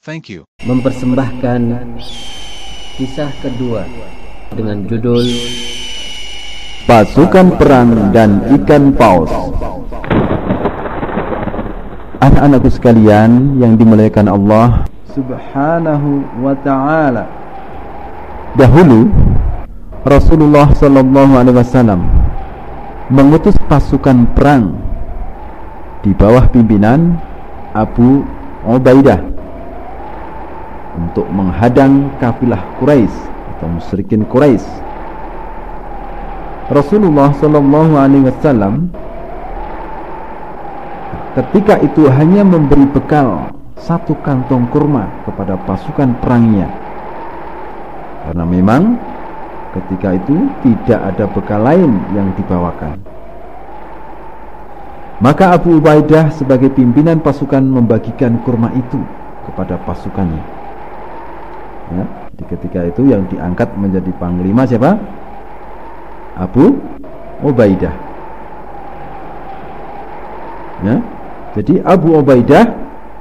Thank you. mempersembahkan kisah kedua dengan judul Pasukan Perang dan Ikan Paus. Anak-anakku sekalian yang dimuliakan Allah. Subhanahu wa ta'ala. Dahulu Rasulullah sallallahu alaihi wasallam mengutus pasukan perang di bawah pimpinan Abu Ubaidah untuk menghadang kafilah Quraisy atau musyrikin Quraisy. Rasulullah sallallahu alaihi wasallam ketika itu hanya memberi bekal satu kantong kurma kepada pasukan perangnya. Karena memang ketika itu tidak ada bekal lain yang dibawakan. Maka Abu Ubaidah sebagai pimpinan pasukan membagikan kurma itu kepada pasukannya. Ya, di ketika itu yang diangkat menjadi panglima siapa? Abu Ubaidah. Ya, jadi Abu Ubaidah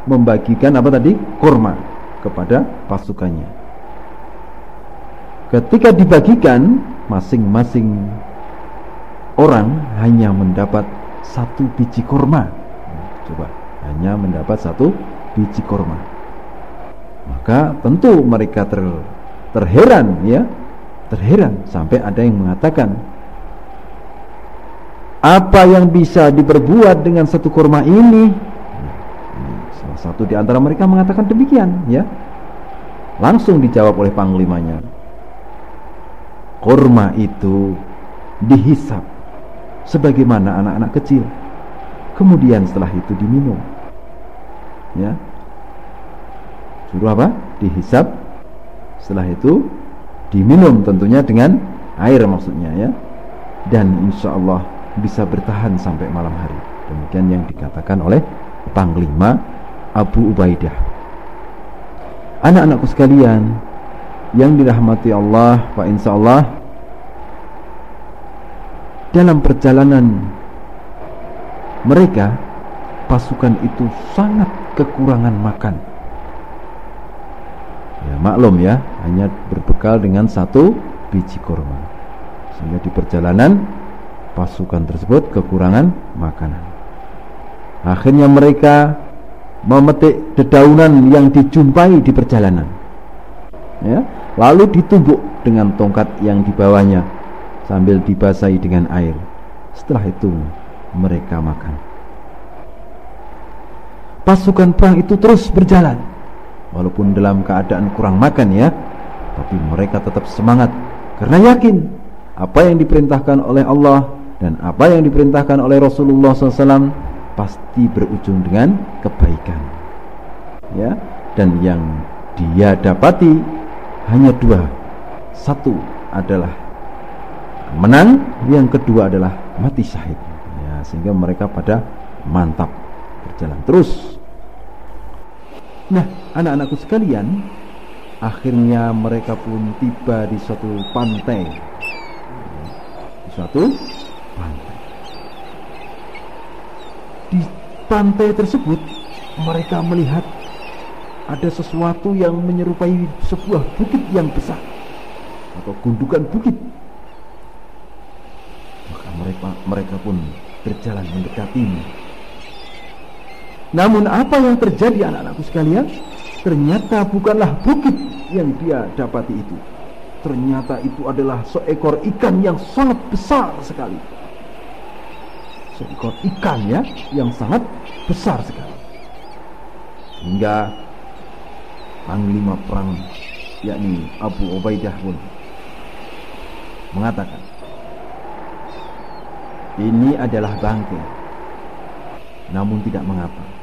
membagikan apa tadi? Kurma kepada pasukannya. Ketika dibagikan, masing-masing orang hanya mendapat satu biji kurma. Coba, hanya mendapat satu biji kurma. Maka tentu mereka ter, terheran ya, terheran sampai ada yang mengatakan apa yang bisa diperbuat dengan satu kurma ini? Salah satu di antara mereka mengatakan demikian, ya. Langsung dijawab oleh panglimanya. Kurma itu dihisap sebagaimana anak-anak kecil. Kemudian setelah itu diminum. Ya. Suruh apa? Dihisap. Setelah itu diminum tentunya dengan air maksudnya ya. Dan insya Allah bisa bertahan sampai malam hari. Demikian yang dikatakan oleh Panglima Abu Ubaidah. Anak-anakku sekalian yang dirahmati Allah, Pak insya Allah dalam perjalanan mereka pasukan itu sangat kekurangan makan. Ya maklum ya, hanya berbekal dengan satu biji kurma. Sehingga di perjalanan pasukan tersebut kekurangan makanan. Akhirnya mereka memetik dedaunan yang dijumpai di perjalanan. Ya, lalu ditumbuk dengan tongkat yang dibawanya sambil dibasahi dengan air. Setelah itu mereka makan. Pasukan perang itu terus berjalan walaupun dalam keadaan kurang makan ya, tapi mereka tetap semangat karena yakin apa yang diperintahkan oleh Allah dan apa yang diperintahkan oleh Rasulullah SAW pasti berujung dengan kebaikan ya. Dan yang dia dapati hanya dua. Satu adalah menang yang kedua adalah mati syahid. Ya sehingga mereka pada mantap berjalan terus nah anak-anakku sekalian akhirnya mereka pun tiba di suatu pantai di suatu pantai di pantai tersebut mereka melihat ada sesuatu yang menyerupai sebuah bukit yang besar atau gundukan bukit. Maka mereka mereka pun berjalan mendekatinya. Namun apa yang terjadi anak-anakku sekalian? Ternyata bukanlah bukit yang dia dapati itu. Ternyata itu adalah seekor ikan yang sangat besar sekali. Seekor ikan ya, yang sangat besar sekali. Hingga panglima perang yakni Abu Ubaidah pun mengatakan ini adalah bangkai namun tidak mengapa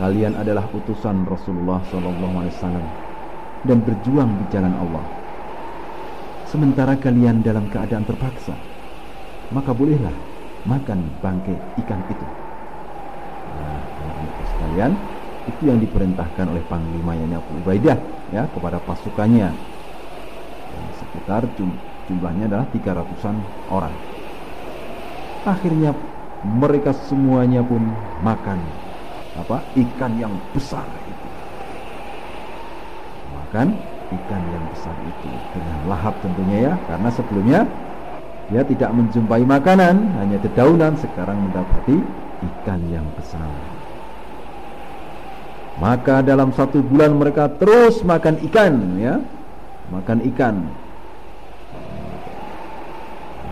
kalian adalah utusan Rasulullah SAW dan berjuang di jalan Allah. Sementara kalian dalam keadaan terpaksa, maka bolehlah makan bangkai ikan itu. Nah, sekalian, itu yang diperintahkan oleh panglima yang Abu Ubaidah ya kepada pasukannya. Dan sekitar jum, jumlahnya adalah 300-an orang. Akhirnya mereka semuanya pun makan apa? Ikan yang besar itu. Makan ikan yang besar itu dengan lahap tentunya ya karena sebelumnya dia tidak menjumpai makanan hanya dedaunan sekarang mendapati ikan yang besar. Maka dalam satu bulan mereka terus makan ikan ya. Makan ikan.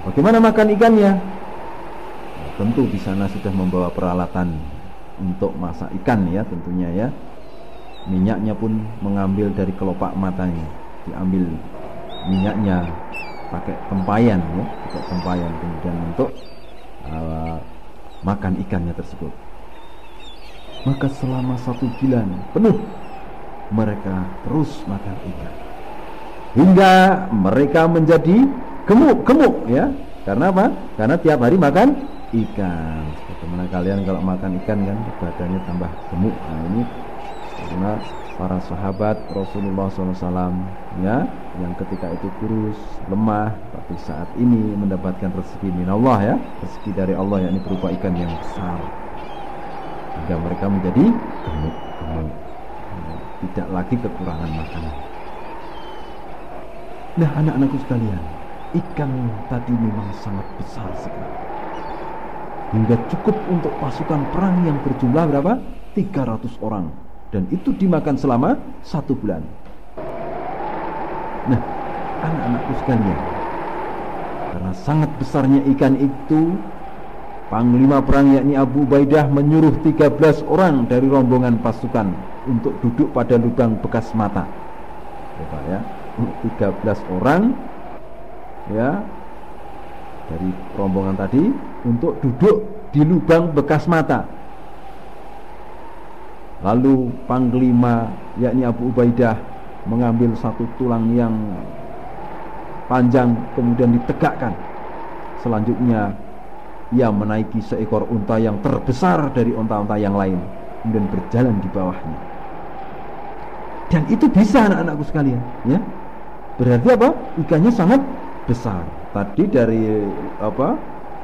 Bagaimana makan ikannya? Tentu di sana sudah membawa peralatan untuk masak ikan ya tentunya ya. Minyaknya pun mengambil dari kelopak matanya. Diambil minyaknya pakai tempayan ya pakai tempayan. Kemudian untuk uh, makan ikannya tersebut. Maka selama satu bulan penuh mereka terus makan ikan. Hingga mereka menjadi gemuk-gemuk ya. Karena apa? karena tiap hari makan ikan. Bagaimana kalian kalau makan ikan kan badannya tambah gemuk. Nah ini karena para sahabat Rasulullah SAW ya yang ketika itu kurus lemah tapi saat ini mendapatkan rezeki min Allah ya rezeki dari Allah yakni berupa ikan yang besar. Sehingga mereka menjadi gemuk-gemuk tidak lagi kekurangan makanan. Nah anak-anakku sekalian ikan tadi memang sangat besar sekali hingga cukup untuk pasukan perang yang berjumlah berapa? 300 orang dan itu dimakan selama satu bulan nah anak-anakku sekalian karena sangat besarnya ikan itu Panglima perang yakni Abu Baidah menyuruh 13 orang dari rombongan pasukan untuk duduk pada lubang bekas mata. Coba ya, 13 orang ya dari rombongan tadi untuk duduk di lubang bekas mata. Lalu panglima yakni Abu Ubaidah mengambil satu tulang yang panjang kemudian ditegakkan. Selanjutnya ia menaiki seekor unta yang terbesar dari unta-unta yang lain kemudian berjalan di bawahnya dan itu bisa anak-anakku sekalian ya berarti apa ikannya sangat besar tadi dari apa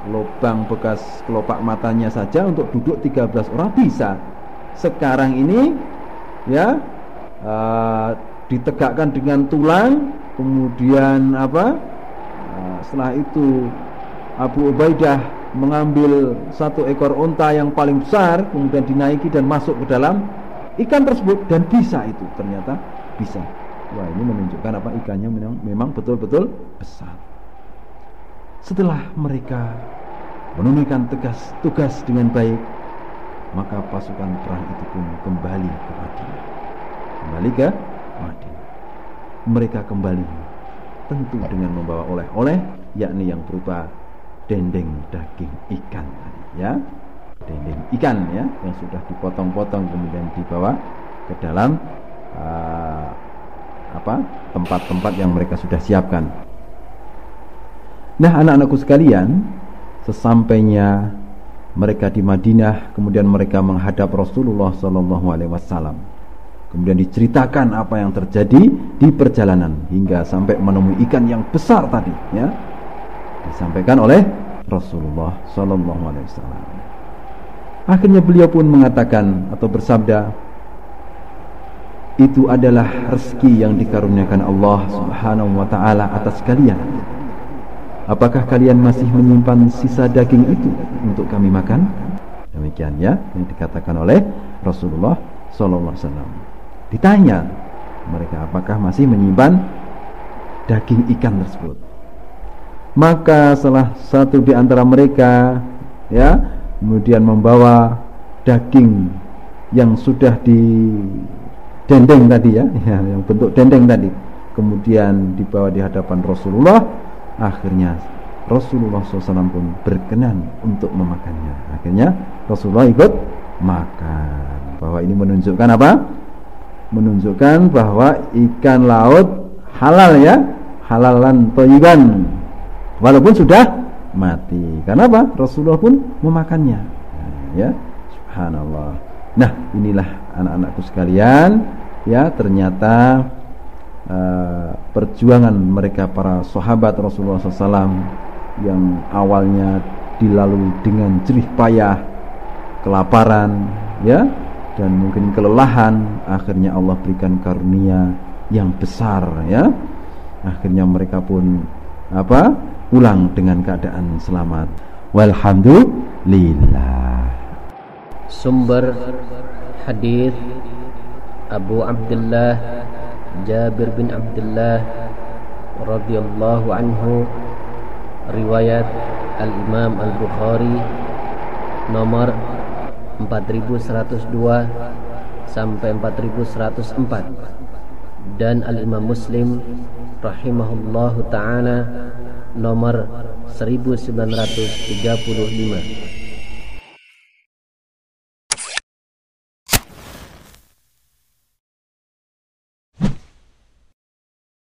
lubang bekas kelopak matanya saja untuk duduk 13 orang bisa. Sekarang ini ya uh, ditegakkan dengan tulang kemudian apa uh, setelah itu Abu Ubaidah mengambil satu ekor unta yang paling besar kemudian dinaiki dan masuk ke dalam ikan tersebut dan bisa itu ternyata bisa. Wah ini menunjukkan apa ikannya memang betul-betul besar setelah mereka menunaikan tugas tugas dengan baik maka pasukan perang itu pun kembali ke Madinah. Kembali ke Madinah. Mereka kembali tentu dengan membawa oleh-oleh yakni yang berupa dendeng daging ikan ya. Dendeng ikan ya yang sudah dipotong-potong kemudian dibawa ke dalam uh, apa tempat-tempat yang mereka sudah siapkan. Nah, anak-anakku sekalian, sesampainya mereka di Madinah, kemudian mereka menghadap Rasulullah Wasallam. Kemudian diceritakan apa yang terjadi di perjalanan hingga sampai menemui ikan yang besar tadi, ya disampaikan oleh Rasulullah Wasallam. Akhirnya beliau pun mengatakan atau bersabda, itu adalah rezeki yang dikaruniakan Allah Subhanahu wa taala atas kalian. Apakah kalian masih menyimpan sisa daging itu untuk kami makan? Demikian ya yang dikatakan oleh Rasulullah sallallahu alaihi wasallam. Ditanya mereka apakah masih menyimpan daging ikan tersebut? maka salah satu di antara mereka ya kemudian membawa daging yang sudah di dendeng tadi ya, ya yang bentuk dendeng tadi kemudian dibawa di hadapan Rasulullah akhirnya Rasulullah SAW pun berkenan untuk memakannya. Akhirnya Rasulullah ikut makan. Bahwa ini menunjukkan apa? Menunjukkan bahwa ikan laut halal ya. Halalan toyiban. Walaupun sudah mati. Karena apa? Rasulullah pun memakannya. Ya. Subhanallah. Nah inilah anak-anakku sekalian. Ya ternyata uh, perjuangan mereka para sahabat Rasulullah SAW yang awalnya dilalui dengan jerih payah kelaparan ya dan mungkin kelelahan akhirnya Allah berikan karunia yang besar ya. Akhirnya mereka pun apa pulang dengan keadaan selamat. Walhamdulillah. Sumber hadis Abu Abdullah Jabir bin Abdullah radhiyallahu anhu riwayat Al-Imam Al-Bukhari nomor 4102 sampai 4104 dan Al-Imam Muslim rahimahullahu taala nomor 1935